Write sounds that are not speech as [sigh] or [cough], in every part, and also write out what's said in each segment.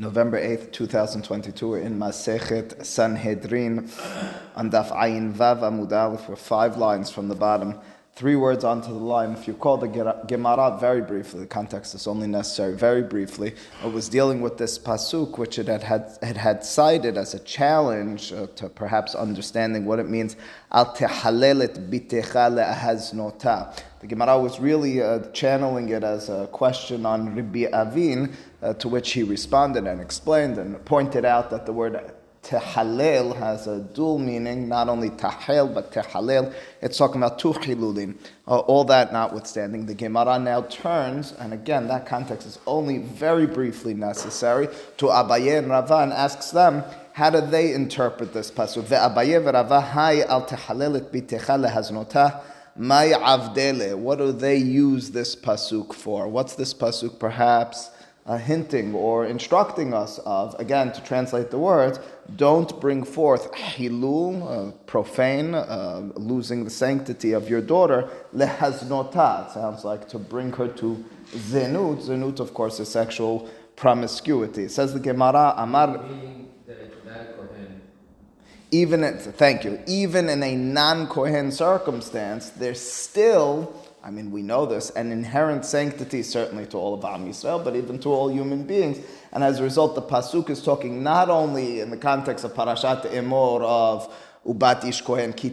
November 8th, 2022, we're in Masechet Sanhedrin on Daf Ayin Vav Amud. We're five lines from the bottom, three words onto the line. If you call the Gemara very briefly, the context is only necessary very briefly, it was dealing with this Pasuk, which it had, had, it had cited as a challenge uh, to perhaps understanding what it means, Al Tehalelet Bitecha. The Gemara was really uh, channeling it as a question on Rabbi Avin, uh, to which he responded and explained and pointed out that the word tehalel has a dual meaning, not only tahel, but tehalel. It's talking about two chilulin. Uh, all that notwithstanding, the Gemara now turns, and again, that context is only very briefly necessary, to Abaye and Rava and asks them, how do they interpret this pasuk? Ve'abaye ve'Rava hay al tehalelet bitecha lehaznotah. My avdele. What do they use this pasuk for? What's this pasuk perhaps uh, hinting or instructing us of? Again, to translate the words, don't bring forth hilul, uh, profane, uh, losing the sanctity of your daughter. Lehaznota. Sounds like to bring her to zenut. Zenut, of course, is sexual promiscuity. It says the Gemara, Amar even thank you, even in a non-Kohen circumstance, there's still, I mean, we know this, an inherent sanctity certainly to all of Am Yisrael, but even to all human beings. And as a result, the pasuk is talking not only in the context of Parashat Emor of Ubat ish kohen ki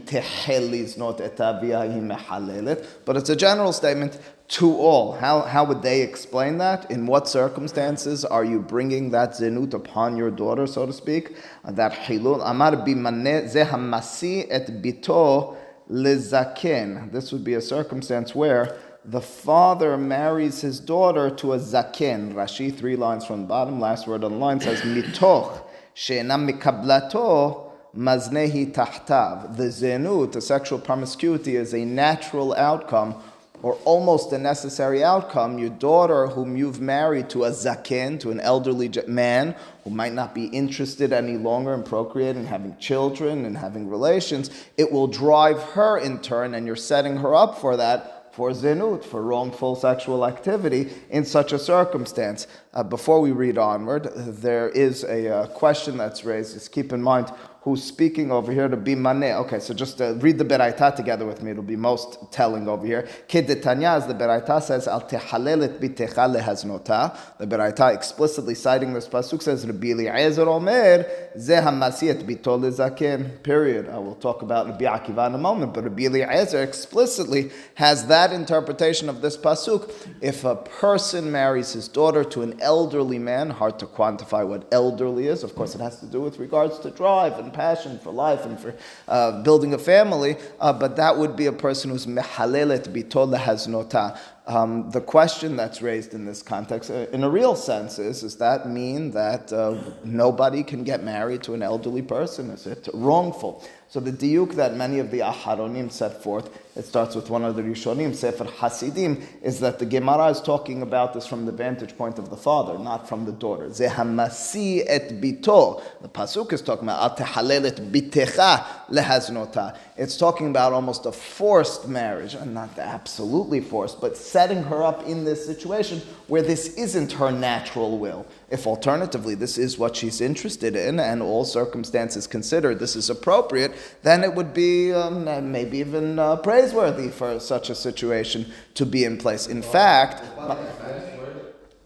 not etavia But it's a general statement to all. How, how would they explain that? In what circumstances are you bringing that zenut upon your daughter, so to speak? That hilul. Amar bimane zehamasi et bito lezaken. This would be a circumstance where the father marries his daughter to a zaken. Rashi, three lines from the bottom, last word on the line says mitoch she'enam mikablato maznehi tahtav. The zenut, the sexual promiscuity, is a natural outcome or almost a necessary outcome. Your daughter, whom you've married to a zaken, to an elderly man who might not be interested any longer in procreating, having children, and having relations, it will drive her in turn, and you're setting her up for that for zenut, for wrongful sexual activity in such a circumstance. Uh, before we read onward, there is a uh, question that's raised. Just keep in mind who's speaking over here to be maneh. Okay, so just uh, read the Beraita together with me. It'll be most telling over here. Kedetanya, as the Beraita says, al tehalelet bitecha lehaznota. The Beraita explicitly citing this pasuk says, Rabbi Eliezer Omer, zeh hamasiet bito lezaken. Period. I will talk about Rabbi Akiva in a moment, but Rabbi Eliezer explicitly has that interpretation of this pasuk. If a person marries his daughter to an elderly man, hard to quantify what elderly is. Of course, it has to do with regards to drive and passion for life and for uh, building a family, uh, but that would be a person who's mehalelet bitol haznota. Um, the question that's raised in this context, uh, in a real sense, is does that mean that uh, nobody can get married to an elderly person? Is it wrongful? So the diuk that many of the Aharonim set forth it starts with one of the Rishonim, Sefer Hasidim, is that the Gemara is talking about this from the vantage point of the father, not from the daughter. Zehamasi et bito. The Pasuk is talking about Atehalelet bitecha lehaznota. It's talking about almost a forced marriage, and not absolutely forced, but setting her up in this situation where this isn't her natural will. If alternatively this is what she's interested in, and all circumstances considered, this is appropriate, then it would be um, maybe even uh, praiseworthy for such a situation to be in place. In fact,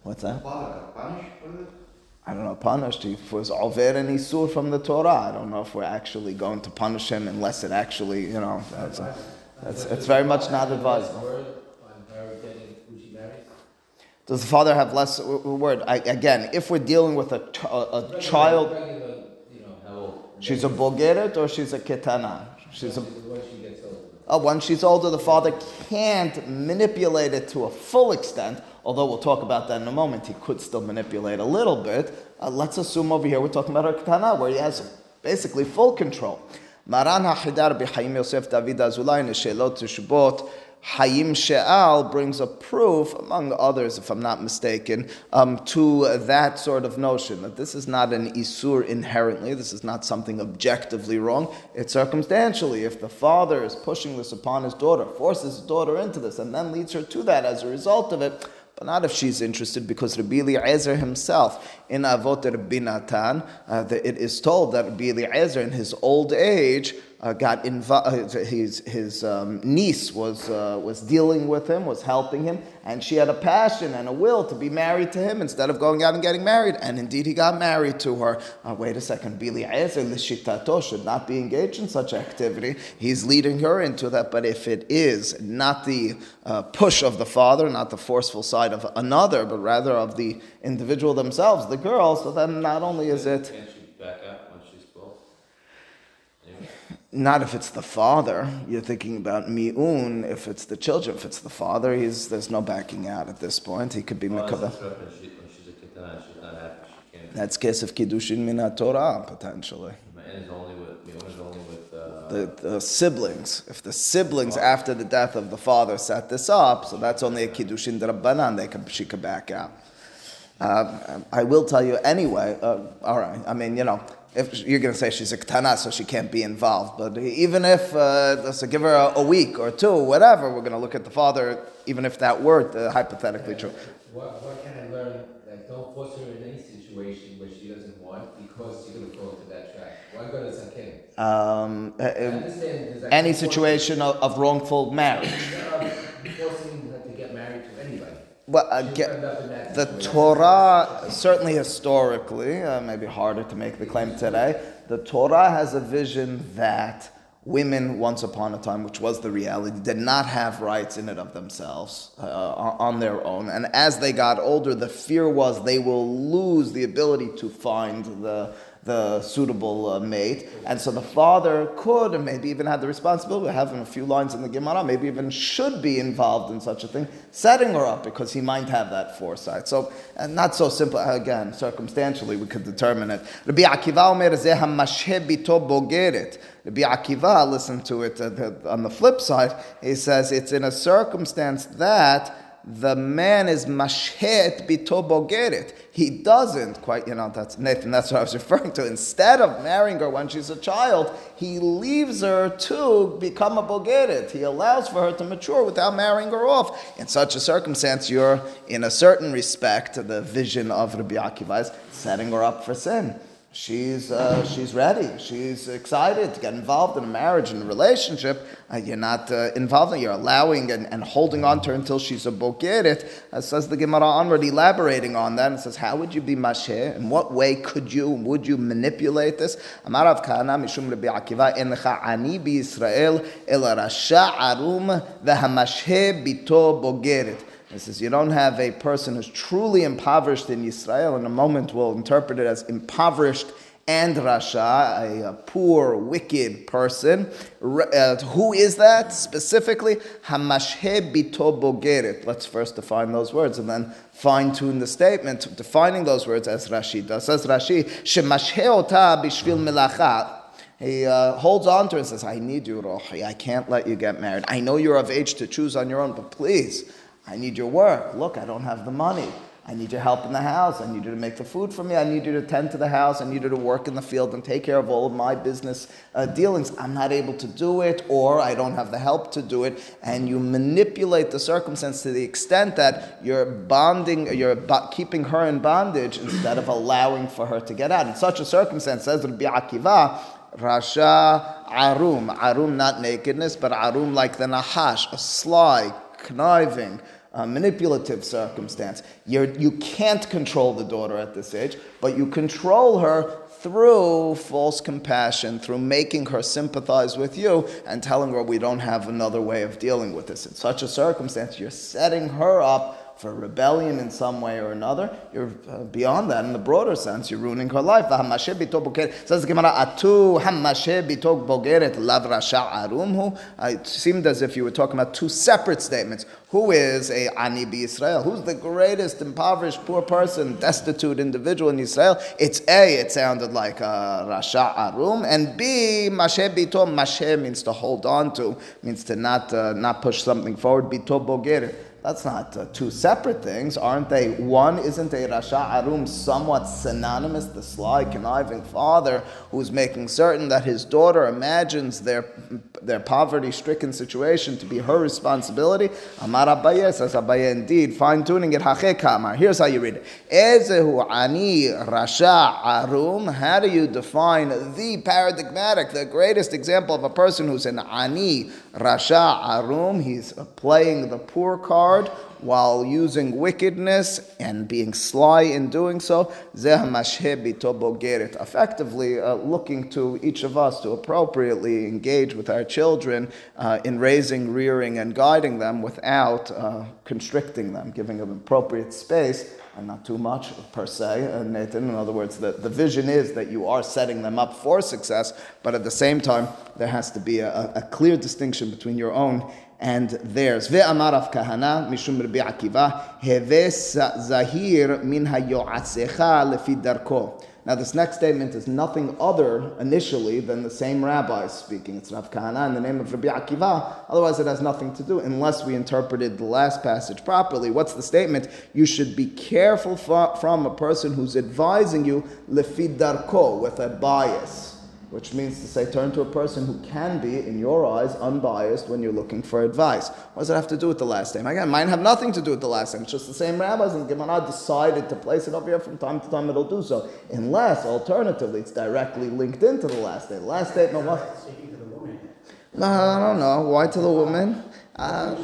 what's that? I don't know, punished. He was over and isur from the Torah. I don't know if we're actually going to punish him unless it actually, you know, that's, that's it's very much not advisable. Does the father have less word? I, again, if we're dealing with a, a, a child, she's a bogeret or she's a ketana. She's a. Uh, when she's older, the father can't manipulate it to a full extent. Although we'll talk about that in a moment, he could still manipulate a little bit. Uh, let's assume over here we're talking about her ketana, where he has basically full control. Maran Yosef David Neshelot Hayim She'al brings a proof, among others, if I'm not mistaken, um, to that sort of notion that this is not an Isur inherently, this is not something objectively wrong. It's circumstantially. If the father is pushing this upon his daughter, forces his daughter into this, and then leads her to that as a result of it, but not if she's interested, because Rabbi Eliezer himself, in Avot Rabbi Natan, uh, it is told that Rabbi Eliezer, in his old age, uh, got involved. Uh, his his um, niece was uh, was dealing with him, was helping him, and she had a passion and a will to be married to him instead of going out and getting married. And indeed, he got married to her. Uh, wait a second, Bili Lishitato should not be engaged in such activity. He's leading her into that. But if it is not the uh, push of the father, not the forceful side of another, but rather of the individual themselves, the girl, so then not only is it not if it's the father. You're thinking about mi'un. If it's the children, if it's the father, he's, there's no backing out at this point. He could be well, That's case of kiddushin min Torah potentially. Uh, the, the, siblings. If the siblings after the death of the father set this up, so that's only a kiddushin drabanan. They can she could back out. Uh, I will tell you anyway. Uh, all right. I mean, you know if you're going to say she's a ktana, so she can't be involved. But even if, uh, so give her a, a, week or two, whatever, we're going to look at the father, even if that were uh, hypothetically true. What, what can I learn? Like, don't force her in any situation where she doesn't want because you're going to fall into that trap. Why go to Zaken? Um, uh, uh any situation of, of, wrongful marriage. [coughs] forcing her to get married to anybody. Well, uh, get, the Torah, certainly historically, uh, maybe harder to make the claim today, the Torah has a vision that women, once upon a time, which was the reality, did not have rights in and of themselves uh, on their own. And as they got older, the fear was they will lose the ability to find the the suitable uh, mate. And so the father could, and maybe even had the responsibility of having a few lines in the Gemara, maybe even should be involved in such a thing, setting her up because he might have that foresight. So, and not so simple, again, circumstantially, we could determine it. Rabbi Akiva Omer bito bogeret. Rabbi Akiva, listen to it uh, on the flip side, he says it's in a circumstance that the man is mashet bito bogeret. He doesn't quite, you know, that's Nathan, that's what I was [laughs] referring to. Instead of marrying her when she's a child, he leaves her to become a bogeret. He allows for her to mature without marrying her off. In such a circumstance, you're, in a certain respect, the vision of Rabbi Akiva is setting her up for sin she's uh, she's ready. She's excited to get involved in a marriage and a relationship. Uh, you're not uh, involved. You're allowing and, and holding on to her until she's a bokeret. Uh, says the Gemara onward, elaborating on that, and says, how would you be masheh? In what way could you would you manipulate this? Amar Rav Kahana mishum Akiva encha ani Israel el arum v'hamasheh bito bogeret. He says, You don't have a person who's truly impoverished in Israel. In a moment, we'll interpret it as impoverished and Rasha, a, a poor, wicked person. Uh, who is that specifically? Hamashhe bito bogeret. Let's first define those words and then fine tune the statement, defining those words as Rashi does. Says Rashi, Shemashhe ota bishvil melacha. He uh, holds on to her and says, I need you, Rohi. I can't let you get married. I know you're of age to choose on your own, but please, I need your work. Look, I don't have the money. I need your help in the house. I need you to make the food for me. I need you to tend to the house. I need you to work in the field and take care of all of my business uh, dealings. I'm not able to do it, or I don't have the help to do it. And you manipulate the circumstance to the extent that you're bonding, you're keeping her in bondage instead of allowing for her to get out. In such a circumstance, says Rabbi Akiva, Rasha Arum. Arum, not nakedness, but Arum like the Nahash, a sly, conniving, uh, manipulative circumstance. You're, you can't control the daughter at this age, but you control her through false compassion, through making her sympathize with you and telling her we don't have another way of dealing with this. In such a circumstance, you're setting her up for rebellion in some way or another, you're uh, beyond that in the broader sense. You're ruining her life. Arumhu. It seemed as if you were talking about two separate statements. Who is a ani Israel? Who's the greatest impoverished poor person, destitute individual in Israel? It's A, it sounded like a rasha arum, and B, mashe bito, mashe means to hold on to, means to not, uh, not push something forward. Bito bogeret That's not uh, two separate things, aren't they? One isn't a Rasha Arum somewhat synonymous, the sly, conniving father who's making certain that his daughter imagines their, their poverty stricken situation to be her responsibility? Amar Abaye says Abaye indeed, fine tuning it. Kamar. Here's how you read it. Ezehu Ani Rasha Arum. How do you define the paradigmatic, the greatest example of a person who's an Ani Rasha Arum? He's playing the poor card hard while using wickedness and being sly in doing so. Effectively, uh, looking to each of us to appropriately engage with our children uh, in raising, rearing, and guiding them without uh, constricting them, giving them appropriate space and not too much per se, uh, Nathan. In other words, the, the vision is that you are setting them up for success, but at the same time, there has to be a, a clear distinction between your own and theirs. Ve'amar Rav Kahana mishum Rabbi Akiva heves zahir min hayoatzecha lefi darko. Now, this next statement is nothing other initially than the same rabbi speaking. It's Rav Kahana in the name of Rabbi Akiva. Otherwise, it has nothing to do unless we interpreted the last passage properly. What's the statement? You should be careful from a person who's advising you lefi darko with a bias which means to say turn to a person who can be, in your eyes, unbiased when you're looking for advice. What does it have to do with the last name? Again, mine have nothing to do with the last name. It's just the same rabbis, and Gemara decided to place it over here from time to time. It'll do so, unless alternatively it's directly linked into the last name. Last statement was. No, I don't know why to the woman. Uh,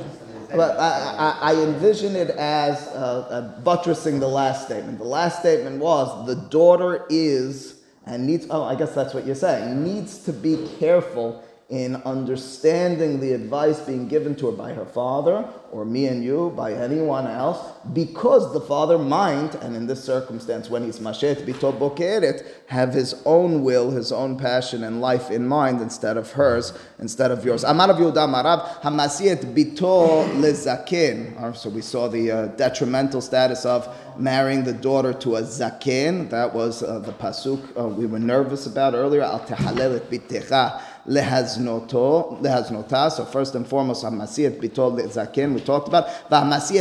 but I, I, I, envision it as uh, uh, buttressing the last statement. The last statement was the daughter is and needs, oh, I guess that's what you're saying, needs to be careful in understanding the advice being given to her by her father, or me and you, by anyone else, because the father might, and in this circumstance, when he's mashet bito bokeret, have his own will, his own passion and life in mind instead of hers, instead of yours. Amar Rav Yehuda Marav, hamasiet bito lezaken. So we saw the uh, detrimental status of marrying the daughter to a zaken. That was uh, the pasuk uh, we were nervous about earlier. Al tehalel et bitecha lehaznoto, lehaznota. So first and foremost, hamasi et bitol zaken. We talked about v'hamasi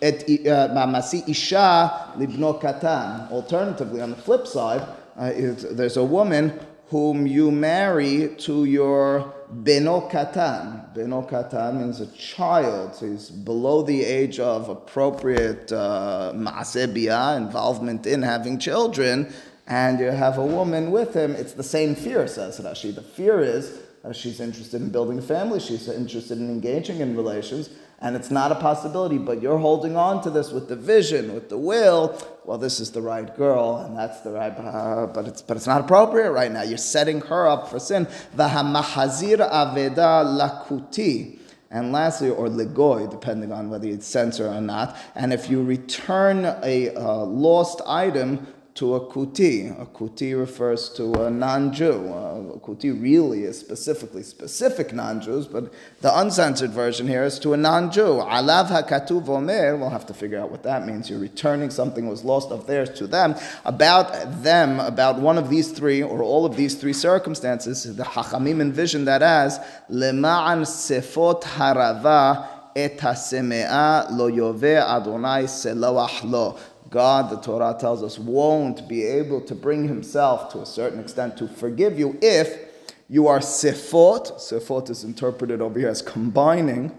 et v'hamasi isha libno katan. Alternatively, on the flip side, uh, there's a woman whom you marry to your beno katan. Beno katan means a child. So he's below the age of appropriate uh, involvement in having children and you have a woman with him, it's the same fear, says Rashi. The fear is uh, she's interested in building a family, she's interested in engaging in relations, and it's not a possibility, but you're holding on to this with the vision, with the will. Well, this is the right girl, and that's the right, uh, but it's but it's not appropriate right now. You're setting her up for sin. Vahamahazir aveda lakuti. And lastly, or legoy, depending on whether it's censor or not. And if you return a uh, lost item, to a kuti. A kuti refers to a non-Jew. A kuti really is specifically specific non-Jews, but the uncensored version here is to a non-Jew. Alav hakatuv omer, we'll have to figure out what that means. You're returning something was lost of theirs to them. About them, about one of these three, or all of these three circumstances, the Hachamim envision that as lema'an sefot harava et lo yove Adonai seloach lo God, the Torah tells us, won't be able to bring himself to a certain extent to forgive you if you are sifot. Sifot is interpreted over here as combining.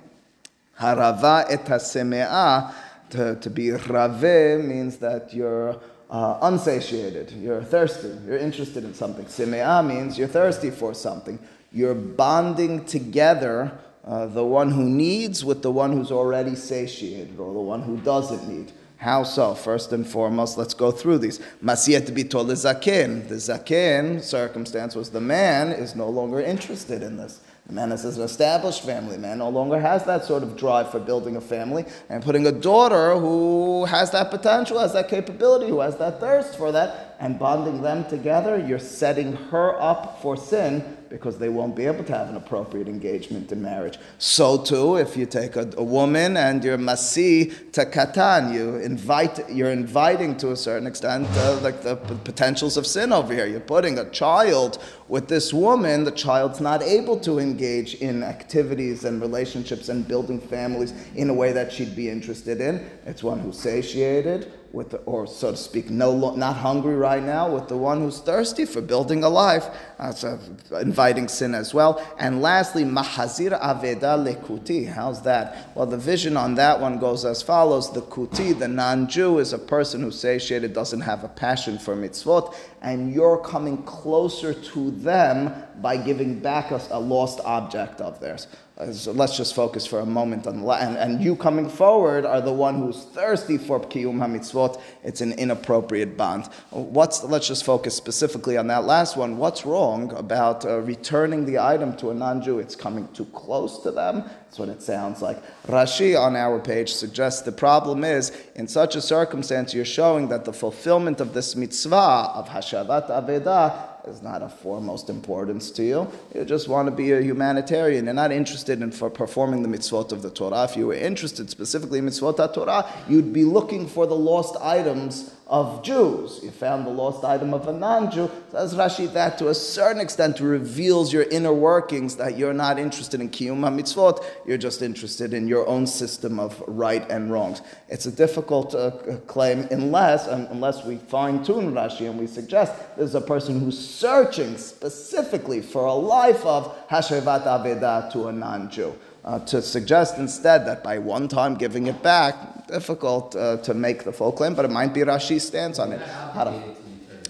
Harava et haseme'ah. To, to be rave means that you're uh, unsatiated, you're thirsty, you're interested in something. Seme'ah means you're thirsty for something. You're bonding together uh, the one who needs with the one who's already satiated or the one who doesn't need. How so? First and foremost, let's go through these. Masiyat bitol zaken. The zaken circumstance was the man is no longer interested in this. The man is an established family. Man no longer has that sort of drive for building a family and putting a daughter who has that potential, has that capability, who has that thirst for that, and bonding them together. You're setting her up for sin because they won't be able to have an appropriate engagement in marriage. So too, if you take a, a woman and you're masi to katan, you invite, you're inviting to a certain extent uh, like the potentials of sin over here. You're putting a child with this woman, the child's not able to engage in activities and relationships and building families in a way that she'd be interested in. It's one who's satiated with, the, or so to speak, no, not hungry right now, with the one who's thirsty for building a life. That's uh, inviting sin as well. And lastly, mahazir aveda lekuti. How's that? Well, the vision on that one goes as follows: the kuti, the non-Jew, is a person who's satiated, doesn't have a passion for mitzvot, and you're coming closer to them by giving back a, a lost object of theirs. So let's just focus for a moment on and, and you coming forward are the one who's thirsty for kiyum hamitzvot. It's an inappropriate bond. What's let's just focus specifically on that last one. What's wrong about uh, returning the item to a non-Jew? It's coming too close to them. That's what it sounds like. Rashi on our page suggests the problem is in such a circumstance you're showing that the fulfillment of this mitzvah of hashavat aveda is not of foremost importance to you. You just want to be a humanitarian. You're not interested in for performing the mitzvot of the Torah. If you were interested specifically in mitzvot Torah, you'd be looking for the lost items of Jews. You found the lost item of a non-Jew. Says Rashi that to a certain extent reveals your inner workings that you're not interested in kiyum mitzvot. You're just interested in your own system of right and wrongs. It's a difficult uh, claim unless unless we fine tune Rashi and we suggest there's a person who's searching specifically for a life of hashevat aveda to a non-Jew. Uh, to suggest instead that by one time giving it back, difficult uh, to make the full claim, but it might be Rashi's stance on it.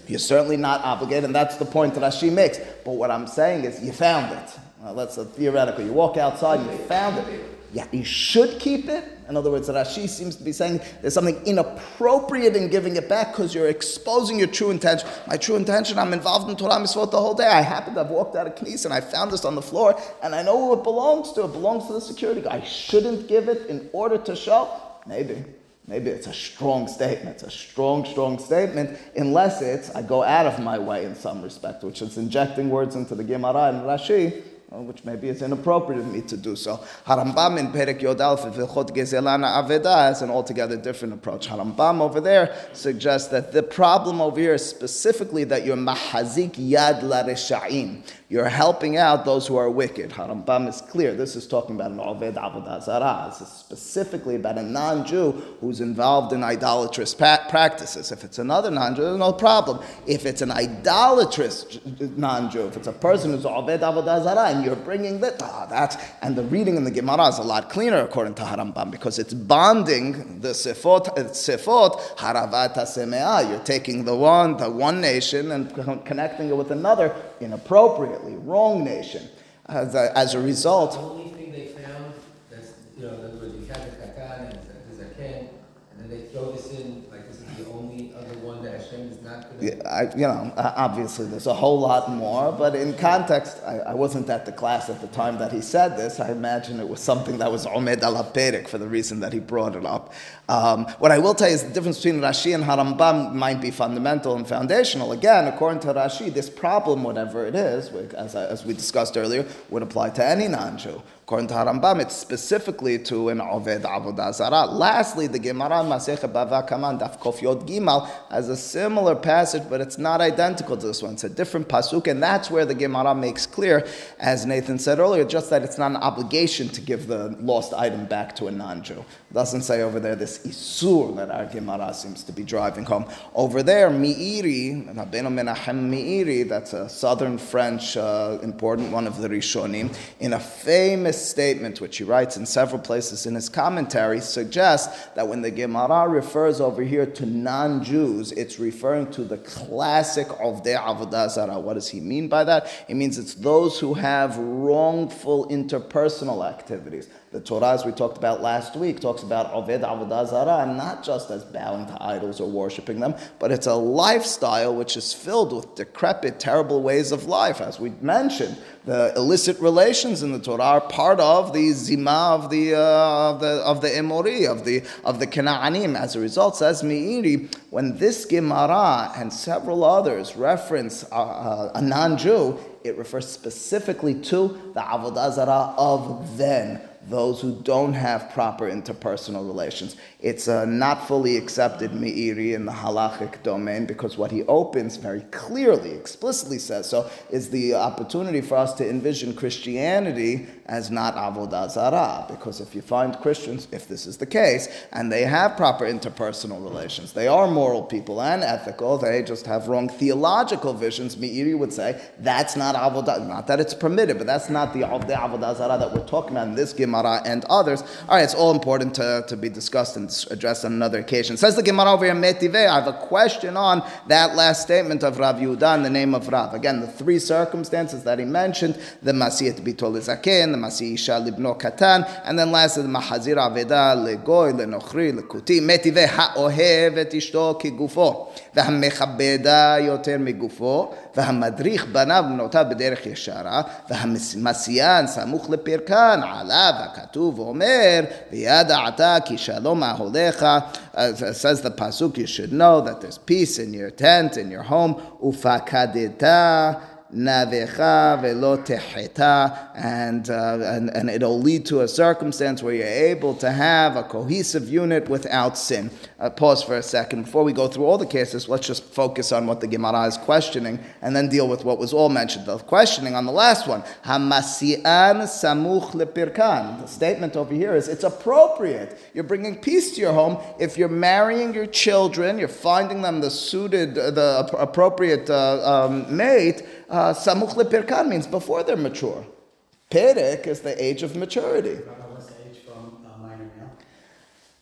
You're certainly not obligated, and that's the point that Rashi makes. But what I'm saying is, you found it. Uh, let's theoretical. You walk outside, you found it. Yeah, you should keep it. In other words, Rashi seems to be saying there's something inappropriate in giving it back because you're exposing your true intention. My true intention, I'm involved in Torah Mitzvot the whole day. I happen to have walked out of Knesset and I found this on the floor and I know who it belongs to. It belongs to the security guy. I shouldn't give it in order to show. Maybe. Maybe it's a strong statement. It's a strong, strong statement, unless it's I go out of my way in some respect, which is injecting words into the Gemara and Rashi Uh, which maybe it's inappropriate of me to do so. Harambam in Perek Yodal Vilchot Gezelana Aveda has an altogether different approach. Harambam over there suggests that the problem over here is specifically that you're mahazik yad la resha'im. You're helping out those who are wicked. Harambam is clear. This is talking about an Oved Avodah Zarah. This is specifically about a non-Jew who's involved in idolatrous practices. If it's another non-Jew, there's no problem. If it's an idolatrous non-Jew, if it's a person who's Oved Avodah Zarah, you're bringing that, that's, and the reading in the Gemara is a lot cleaner according to Harambam because it's bonding the Sefot, uh, Sefot Haravat HaSemeah. You're taking the one, the one nation and connecting it with another inappropriately, wrong nation. As a, as a result, the only thing they found that's you know, other words, the katan and there's and then they throw this in like this is the only other one that Hashem is not going to. Yeah, I, you know, obviously there's a whole lot more, but in context, I, I, wasn't at the class at the time that he said this. I imagine it was something that was omed al for the reason that he brought it up. Um, what I will tell you is the difference between Rashi and Harambam might be fundamental and foundational. Again, according to Rashi, this problem, whatever it is, as, as we discussed earlier, would apply to any non-Jew. According to Harambam, it's specifically to an Oved Avodah Zarah. Lastly, the Gemara Masech Bava Kaman Daf Kof Yod Gimal has a similar passage, but it's not identical to this one. It's a different pasuk, and that's where the Gemara makes clear, as Nathan said earlier, just that it's not an obligation to give the lost item back to a non-Jew. It doesn't say over there this isur that our Gemara seems to be driving home. Over there, Meiri, Rabbeinu Menachem Meiri, that's a southern French uh, important one of the Rishonim, in a famous famous statement, which he writes in several places in his commentary, suggests that when the Gemara refers over here to non Jews, it's referring to the classic of the Avodah Zarah. What does he mean by that? It means it's those who have wrongful interpersonal activities. The Torah, as we talked about last week, talks about Oved Avodah Zarah, not just as bowing to idols or worshipping them, but it's a lifestyle which is filled with decrepit, terrible ways of life. As we mentioned, the illicit relations in the Torah are part of the zima of the uh, of the Emori of the of the Canaanim. As a result, says Meiri, when this Gemara and several others reference uh, uh, a non-Jew, it refers specifically to the avodah zarah of then those who don't have proper interpersonal relations. It's a not fully accepted meiri in the halachic domain because what he opens very clearly, explicitly says so, is the opportunity for us to envision Christianity as not avodah zarah. Because if you find Christians, if this is the case, and they have proper interpersonal relations, they are moral people and ethical, they just have wrong theological visions, meiri would say that's not avodah, not that it's permitted, but that's not the, the avodah zarah that we're talking about in this Gemara Gemara and others. All right, it's all important to, to be discussed and addressed on another occasion. Says the Gemara over here, Metive, I have a question on that last statement of Rav Yehuda in the name of Rav. Again, the three circumstances that he mentioned, the Masiyat Bitol Zaken, the Masi Libno Katan, and then lastly, the Mahazir Aveda Legoy, Lenochri, Lekuti, Metive, Ha'ohev et Ishto Kigufo, V'hamechabeda Yoter Migufo, והמדריך בניו ובנותיו בדרך ישרה, והמסיין סמוך לפרקן, עליו הכתוב אומר, וידעת כי שלום אהוליך, says the pasuk, you should know that there's peace in your tent, in your home, ופקדת navecha velo teheta, and, uh, and and it'll lead to a circumstance where you're able to have a cohesive unit without sin. Uh, pause for a second before we go through all the cases. Let's just focus on what the Gemara is questioning, and then deal with what was all mentioned. The questioning on the last one, hamasian samuch lepirkan. The statement over here is it's appropriate. You're bringing peace to your home if you're marrying your children. You're finding them the suited, the appropriate uh, um, mate samuch lepirkan means before they're mature. Perek is the age of maturity.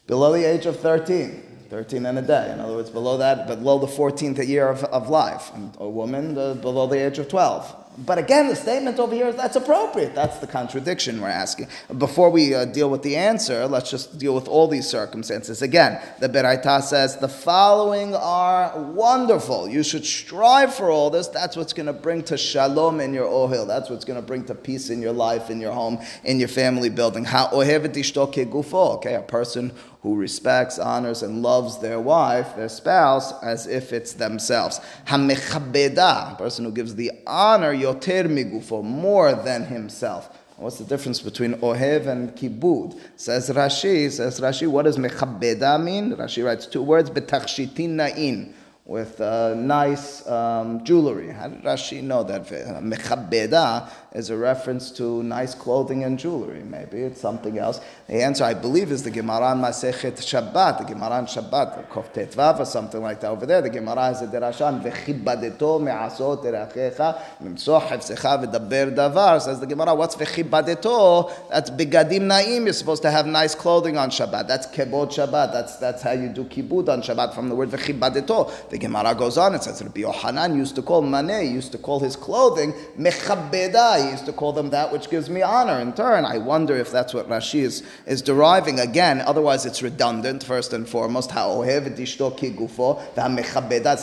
Below the age of 13. 13 and a day. In other words, below that, below the 14th year of, of life. And a woman uh, below the age of 12. But again, the statement over here is that's appropriate. That's the contradiction we're asking. Before we uh, deal with the answer, let's just deal with all these circumstances. Again, the Beraita says the following are wonderful. You should strive for all this. That's what's going to bring to shalom in your ohil. That's what's going to bring to peace in your life, in your home, in your family building. Okay, a person who respects, honors, and loves their wife, their spouse, as if it's themselves. Hamechabeda, person who gives the honor, yoter migufo, more than himself. What's the difference between ohev and kibud? Says Rashi, says Rashi, what does mechabeda mean? Rashi writes two words, betachshitin na'in with uh, nice um, jewelry. How did Rashi know that? Mechabeda is a reference to nice clothing and jewelry. Maybe it's something else. The answer, I believe, is the Gemara Masechet Shabbat, the Gemara Shabbat, Kof Tetvav, or something like that over there. The Gemara has a derashan, Vechibadeto me'asot erachecha, mimso hefsecha v'daber davar. Says the Gemara, what's Vechibadeto? That's begadim na'im. You're supposed to have nice clothing on Shabbat. That's kebod Shabbat. That's, that's how you do kibud on Shabbat from the word Vechibadeto. The Gemara goes on, it says Rabbi Yohanan used to call Maneh, used to call his clothing Mechabeda he used to call them that which gives me honor in turn. I wonder if that's what Rashi is, is deriving. Again, otherwise it's redundant, first and foremost. It's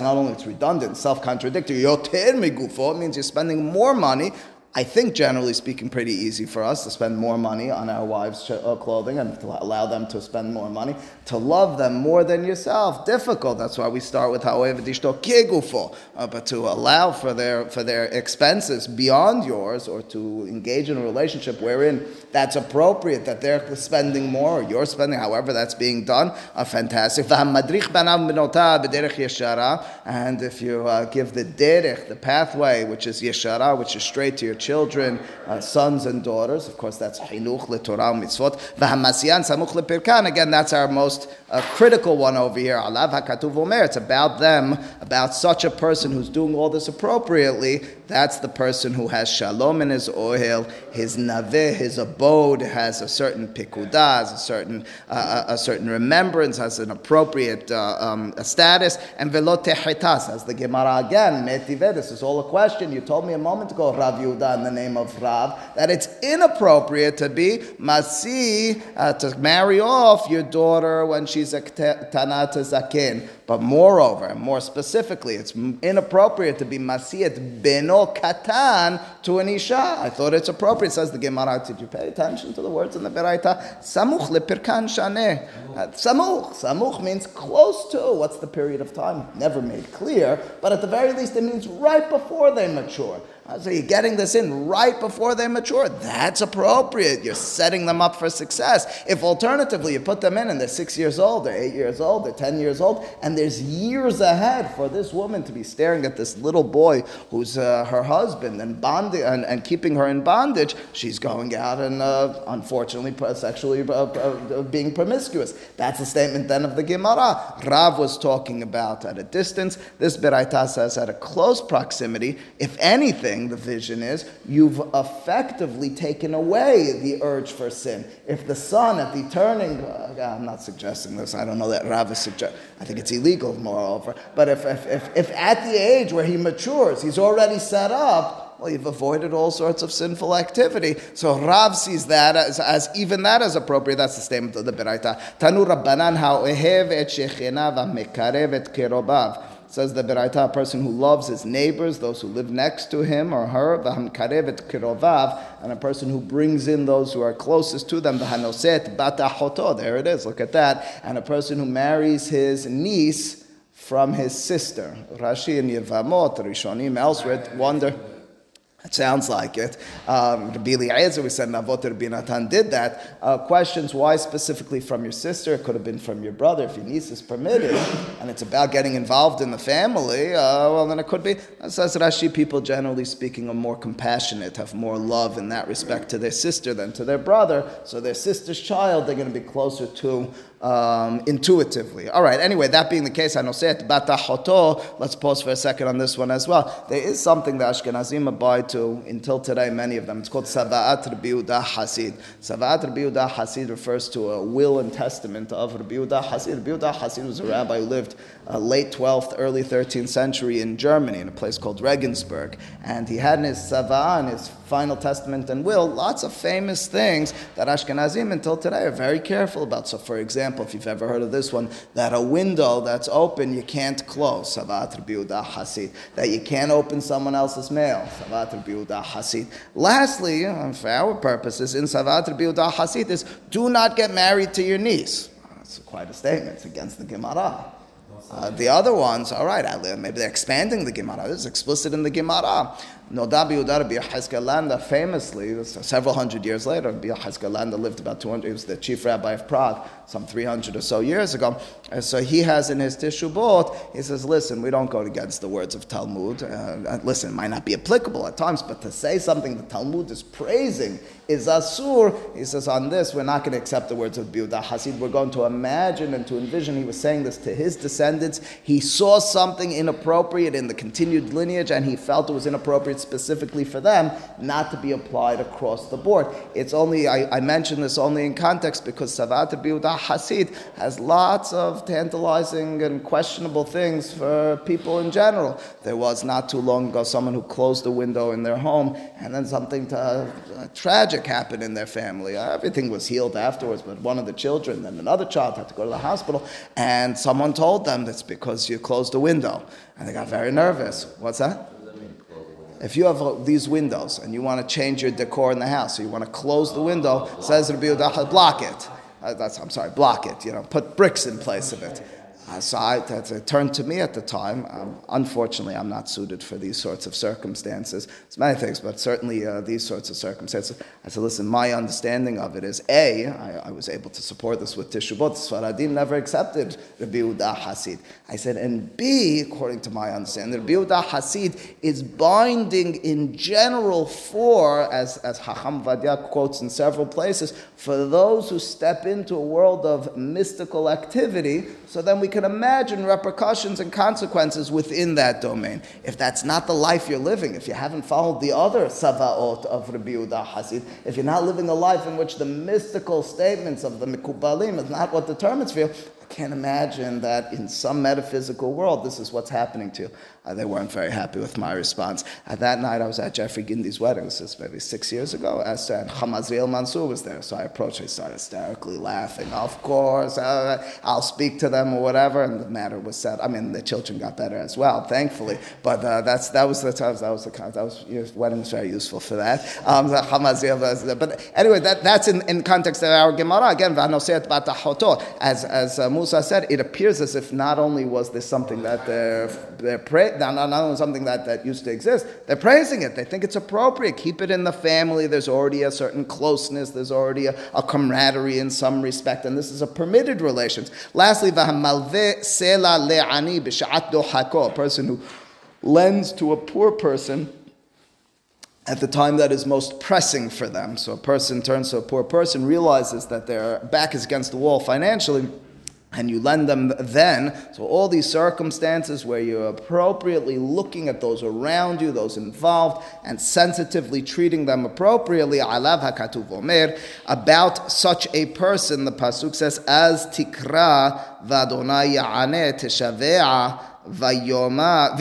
not only it's redundant, self-contradictory. It means you're spending more money I think, generally speaking, pretty easy for us to spend more money on our wives' uh, clothing and to allow them to spend more money. To love them more than yourself, difficult. That's why we start with however kegufo, uh, but to allow for their for their expenses beyond yours, or to engage in a relationship wherein that's appropriate, that they're spending more, or you're spending, however that's being done, uh, fantastic. [laughs] And if you uh, give the derech, the pathway, which is yeshara, which is straight to your children, uh, sons and daughters. Of course, that's chinuch letorah mitzvot. V'hamasiyan samuch lepirkan. Again, that's our most uh, critical one over here. Alav hakatuv omer. It's about them, about such a person who's doing all this appropriately. That's the person who has shalom in his oil, his naveh, his abode has a certain pikudah, has a certain uh, a certain remembrance, has an appropriate uh, um, status, and velo techetas, as the Gemara again, metiveh. This is all a question. You told me a moment ago, Rav Yehuda in the name of Rav, that it's inappropriate to be Masi, uh, to marry off your daughter when she's a Tanata Zakin. But moreover, more specifically, it's inappropriate to be Masiyat Beno Katan to an Isha. I thought it's appropriate, says the Gemara. Did you pay attention to the words in the Beraita? Samuch lepirkan shaneh. Uh, samuch. Samuch means close to. What's the period of time? Never made clear, but at the very least, it means right before they mature. So you're getting this in right before they mature. That's appropriate. You're setting them up for success. If alternatively you put them in and they're six years old, they're eight years old, they're ten years old, and there's years ahead for this woman to be staring at this little boy who's uh, her husband and bonding and, and, keeping her in bondage, she's going out and uh, unfortunately sexually uh, uh, being promiscuous. That's a statement then of the Gemara. Rav was talking about at a distance. This Beraita says at a close proximity. If anything, the vision is, you've effectively taken away the urge for sin. If the son at the turning, uh, I'm not suggesting this, I don't know that Rav is suggesting, I think it's illegal, moreover, but if, if, if, if at the age where he matures, he's already set up, well, you've avoided all sorts of sinful activity. So Rav sees that as, as even that as appropriate. That's the statement of the Beraita. Tanu Rabbanan ha'ohev et shechina v'mekarev et kerobav. Says the Beraita, a person who loves his neighbors, those who live next to him or her, kirovav, and a person who brings in those who are closest to them, v'hanoset batahoto, there it is, look at that, and a person who marries his niece from his sister. Rashi and Yevamot, Rishonim, elsewhere, wonder it sounds like it. Um, Rabbi Eliezer, we said Navot Rabbi Natan did that. Uh, questions why specifically from your sister? It could have been from your brother if your niece is permitted, and it's about getting involved in the family. Uh, well, then it could be. Says Rashi, people generally speaking are more compassionate, have more love in that respect to their sister than to their brother. So their sister's child, they're going to be closer to um, intuitively. All right, anyway, that being the case, I know say it, batahoto, let's pause for a second on this one as well. There is something that Ashkenazim abide to until today, many of them. It's called Sava'at Rabbi Yehuda Hasid. Sava'at Rabbi Yehuda Hasid refers to a will and testament of Rabbi Yehuda Hasid. Rabbi Yehuda Hasid was a rabbi who lived uh, late 12th, early 13th century in Germany, in a place called Regensburg. And he had in his Sava'ah, in his final testament and will, lots of famous things that Ashkenazim until today are very careful about. So, for example, if you've ever heard of this one, that a window that's open you can't close, Hasid. That you can't open someone else's mail, Hasid. Lastly, for our purposes, in Savat Rabbi Hasid is do not get married to your niece. That's quite a statement. It's against the Gemara. Uh, the other ones, all right, maybe they're expanding the Gemara. This is explicit in the Gemara. Nodabi Udar Landau famously, several hundred years later, Landau lived about 200, he was the chief rabbi of Prague, some 300 or so years ago. And so he has in his Teshubot, he says, listen, we don't go against the words of Talmud. Uh, listen, it might not be applicable at times, but to say something the Talmud is praising is Asur. He says, on this, we're not going to accept the words of Biuda Hasid. We're going to imagine and to envision. He was saying this to his descendants. He saw something inappropriate in the continued lineage, and he felt it was inappropriate specifically for them, not to be applied across the board. It's only, I, I mention this only in context because Savat Biuda Hasid has lots of tantalizing and questionable things for people in general. There was not too long ago someone who closed the window in their home, and then something to, uh, tragic happened in their family. Everything was healed afterwards, but one of the children, then another child had to go to the hospital, and someone told them that's because you closed the window. And they got very nervous. What's that? If you have these windows and you want to change your decor in the house, so you want to close the window, says Rabbi Yehuda, block it. Uh, that's, I'm sorry, block it. You know, put bricks in place of it. Uh, so I, it turned to me at the time. Um, unfortunately, I'm not suited for these sorts of circumstances. It's many things, but certainly uh, these sorts of circumstances. I said, listen, my understanding of it is A, I, I was able to support this with Tishubot. Sfaradim never accepted Rabbi Yehuda Hasid. I said, and B, according to my understanding, Rabbi Yehuda Hasid is binding in general for, as, as Hacham Ovadia quotes in several places, for those who step into a world of mystical activity, so then we can can imagine repercussions and consequences within that domain. If that's not the life you're living, if you haven't followed the other savaot of Rabbi Yehuda Hasid, if you're not living a life in which the mystical statements of the Mikubalim is not what determines for you, can't imagine that in some metaphysical world, this is what's happening to you. Uh, they weren't very happy with my response. Uh, that night, I was at Jeffrey Gindy's wedding. This is maybe six years ago. Esther and Hamazriel Mansour was there. So I approached. They started hysterically laughing. Of course, uh, I'll speak to them or whatever. And the matter was set. I mean, the children got better as well, thankfully. But uh, that's that was the time. That was the kind. That was your wedding was very useful for that. Um, but anyway, that, that's in, in context of our Gemara again. As as uh, Musa said, it appears as if not only was this something that they're, they're praying not, not only something that, that used to exist, they're praising it. They think it's appropriate. Keep it in the family. There's already a certain closeness. There's already a, a camaraderie in some respect, and this is a permitted relations. Lastly, a person who lends to a poor person at the time that is most pressing for them. So a person turns to a poor person, realizes that their back is against the wall financially and you lend them then. So, all these circumstances where you're appropriately looking at those around you, those involved, and sensitively treating them appropriately. Alav hakatuv omer. About such a person, the Pasuk says, as tikra vadonai ya'aneh teshavea. Vayomar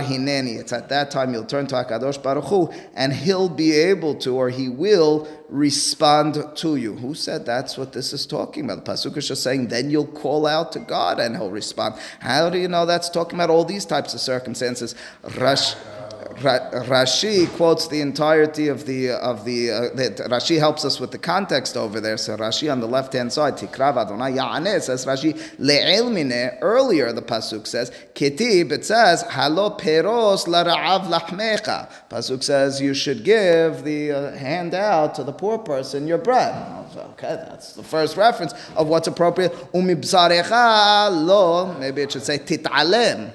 hineni. It's at that time you'll turn to Hakadosh Baruch Hu, and he'll be able to, or he will respond to you. Who said that's what this is talking about? The pasuk is just saying, then you'll call out to God and He'll respond. How do you know that's talking about all these types of circumstances? Rush. Rashi quotes the entirety of the of the, uh, Rashi helps us with the context over there. So Rashi on the left hand side, Tikrav Adonai Ya'aneh says Rashi le'el Earlier the pasuk says Kitib. It says Halo peros lara'av lachmecha. Pasuk says you should give the uh, handout to the poor person your bread. Okay, that's the first reference of what's appropriate. Umibzarecha lo. Maybe it should say titalem.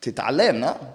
Titalem, no?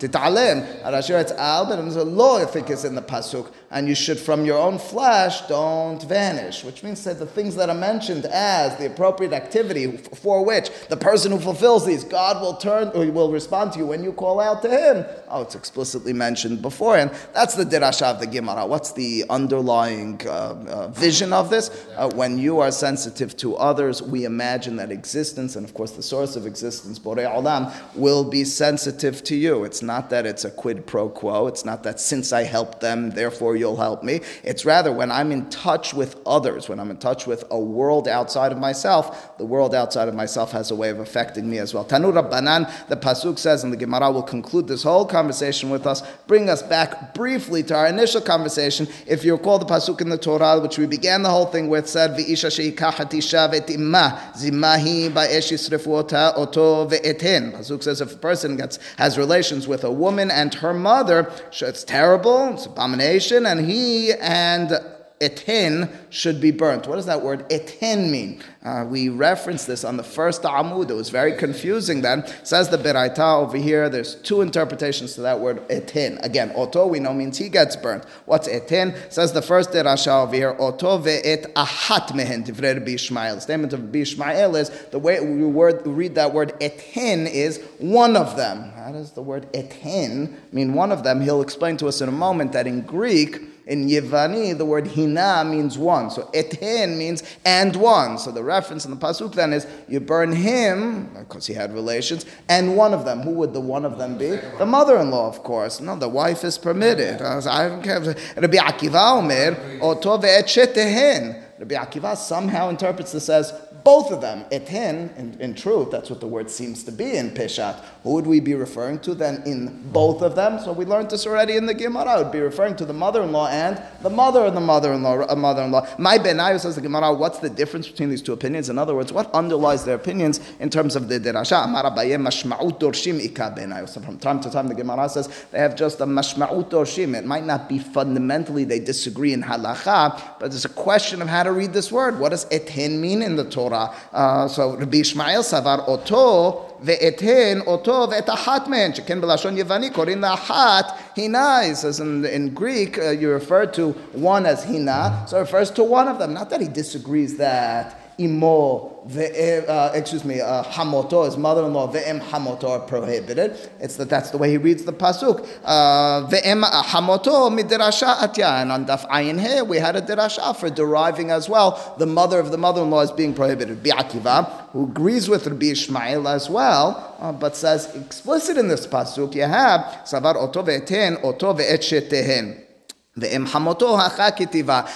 Titalem. Rashi writes al, but there's a law if it is in the pasuk and you should, from your own flesh, don't vanish. Which means that the things that are mentioned as the appropriate activity for which the person who fulfills these, God will turn, or he will respond to you when you call out to him. Oh, it's explicitly mentioned before, and that's the dirasha of the Gemara. What's the underlying uh, uh, vision of this? Uh, when you are sensitive to others, we imagine that existence, and of course the source of existence, Borei Olam, will be sensitive to you. It's not that it's a quid pro quo. It's not that since I helped them, therefore you'll help me. It's rather when I'm in touch with others, when I'm in touch with a world outside of myself, the world outside of myself has a way of affecting me as well. Tanu Rabbanan, the Pasuk says, and the Gemara will conclude this whole conversation with us, bring us back briefly to our initial conversation. If you recall the Pasuk in the Torah, which we began the whole thing with, said, V'isha she'ikahatisha ve'timma zimahi ba'esh yisrefu oto ve'eten. Pasuk says, if a person gets, has relations with a woman and her mother, it's terrible, it's abomination, and he and etin should be burnt. What does that word etin mean? Uh, we referenced this on the first Amud. It was very confusing then. Says the Beraita over here, there's two interpretations to that word etin. Again, oto we know means he gets burnt. What's etin? Says the first Derasha over here, oto ve'et ahat mehen, divrei Bishmael. The statement of Bishmael is, the way we, word, read that word etin is one of them. How does the word etin mean one of them? He'll explain to us in a moment that in Greek, in Yevani, the word hina means one. So eten means and one. So the reference in the pasuk then is you burn him because he had relations and one of them. Who would the one of them be? The mother-in-law, of course. No, the wife is permitted. I don't care. Rabbi Akiva Omer oto ve'et Rabbi Akiva somehow interprets this as both of them. Etin, in, in truth, that's what the word seems to be in Peshat. Who would we be referring to then in both of them? So we learned this already in the Gemara. It would be referring to the mother-in-law and the mother of the mother-in-law. Uh, mother-in-law. Mai beinaihu says the Gemara. What's the difference between these two opinions? In other words, what underlies their opinions in terms of the derasha? So from time to time, the Gemara says they have just a mashma'ut dorshim. It might not be fundamentally they disagree in halacha, but it's a question of how to read this word. What does etin mean in the Torah? Uh, so Rabbi Ishmael savar oto ve'eten oto ve'et ahat men. Sheken b'lashon Yevani korin la'ahat hina. He says in, in Greek, uh, you refer to one as hina, so it refers to one of them. Not that he disagrees that imo, uh, excuse me, uh, hamoto, his mother-in-law, ve'em hamoto are prohibited. It's that that's the way he reads the pasuk. Uh, ve'em hamoto midirasha atya. And on daf ayin he, we had a dirasha for deriving as well. The mother of the mother-in-law is being prohibited. Bi'akiva, who agrees with Rabbi Ishmael as well, uh, but says explicit in this pasuk, you have savar oto ve'eten, oto ve'et shetehen. The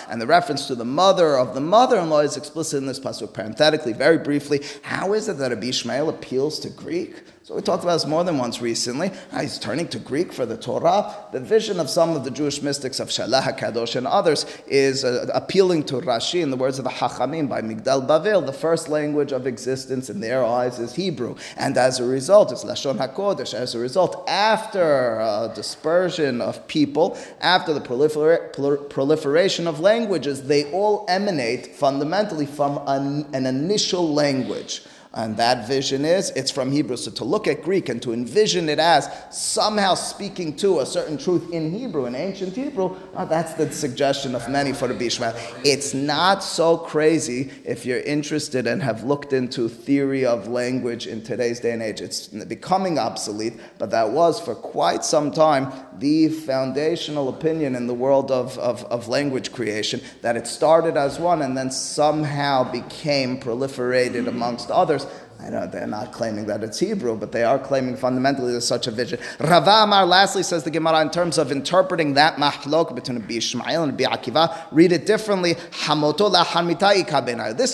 And the reference to the mother of the mother-in-law is explicit in this pasuk. Parenthetically, very briefly, how is it that Rabbi appeals to Greek? So we talked about this more than once recently. He's turning to Greek for the Torah. The vision of some of the Jewish mystics of Shalah HaKadosh and others is uh, appealing to Rashi in the words of the Hachamim by Migdal Bavel. The first language of existence in their eyes is Hebrew. And as a result, it's Lashon HaKodesh. As a result, after uh, dispersion of people, after the prolifer- proliferation of languages, they all emanate fundamentally from an, an initial language. And that vision is, it's from Hebrew. So to look at Greek and to envision it as somehow speaking to a certain truth in Hebrew, in ancient Hebrew, uh, that's the suggestion of many for the Bishmael. It's not so crazy if you're interested and have looked into theory of language in today's day and age. It's becoming obsolete, but that was for quite some time the foundational opinion in the world of, of, of language creation, that it started as one and then somehow became proliferated amongst others I know they're not claiming that it's Hebrew, but they are claiming fundamentally there's such a vision. Rava Amar lastly says the Gemara in terms of interpreting that mahlok between Bi Ishmael and Bi Akiva, read it differently. This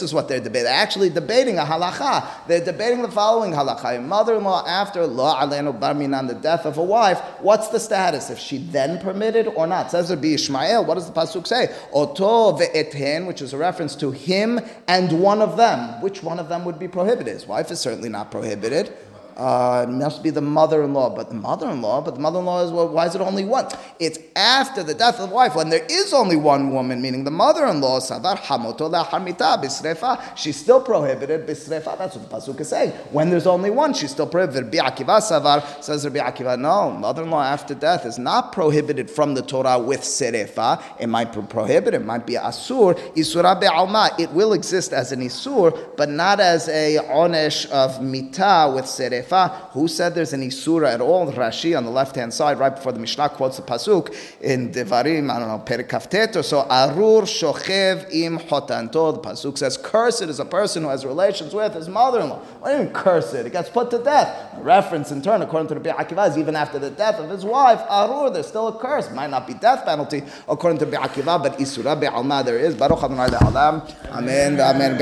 is what they're debating. They're actually debating a halacha. They're debating the following halacha. A mother-in-law after lo alenu barminan, the death of a wife, what's the status? If she then permitted or not? Says Bi Ishmael. What does the pasuk say? Oto ve'eten, which is a reference to him and one of them. Which one of them would be prohibited? Wife is certainly not prohibited uh, must be the mother-in-law, but the mother-in-law, but the mother-in-law is well, why is it only one? It's after the death of the wife when there is only one woman, meaning the mother-in-law. Bisrefa. She's still prohibited bisrefa. That's what the pasuk is saying. When there's only one, she's still prohibited. Bi'akiva savar says Rabbi Akiva. No, mother-in-law after death is not prohibited from the Torah with serefa. It might be prohibited. It might be asur. Isura be'alma. It will exist as an isur, but not as a onesh of mita with serefa. Who said there's an Isura at all? Rashi on the left hand side, right before the Mishnah quotes the Pasuk in Devarim, I don't know, Perikaftet or so, Arur Shochev im Hotanto. The Pasuk says, Cursed is a person who has relations with his mother in law. What do you mean cursed? It gets put to death. A reference in turn, according to the Akiva, is even after the death of his wife, Arur, there's still a curse. Might not be death penalty, according to Rabbi Akiva, but Isura Be'alma there is. Baruch Adonai Amen. Amen.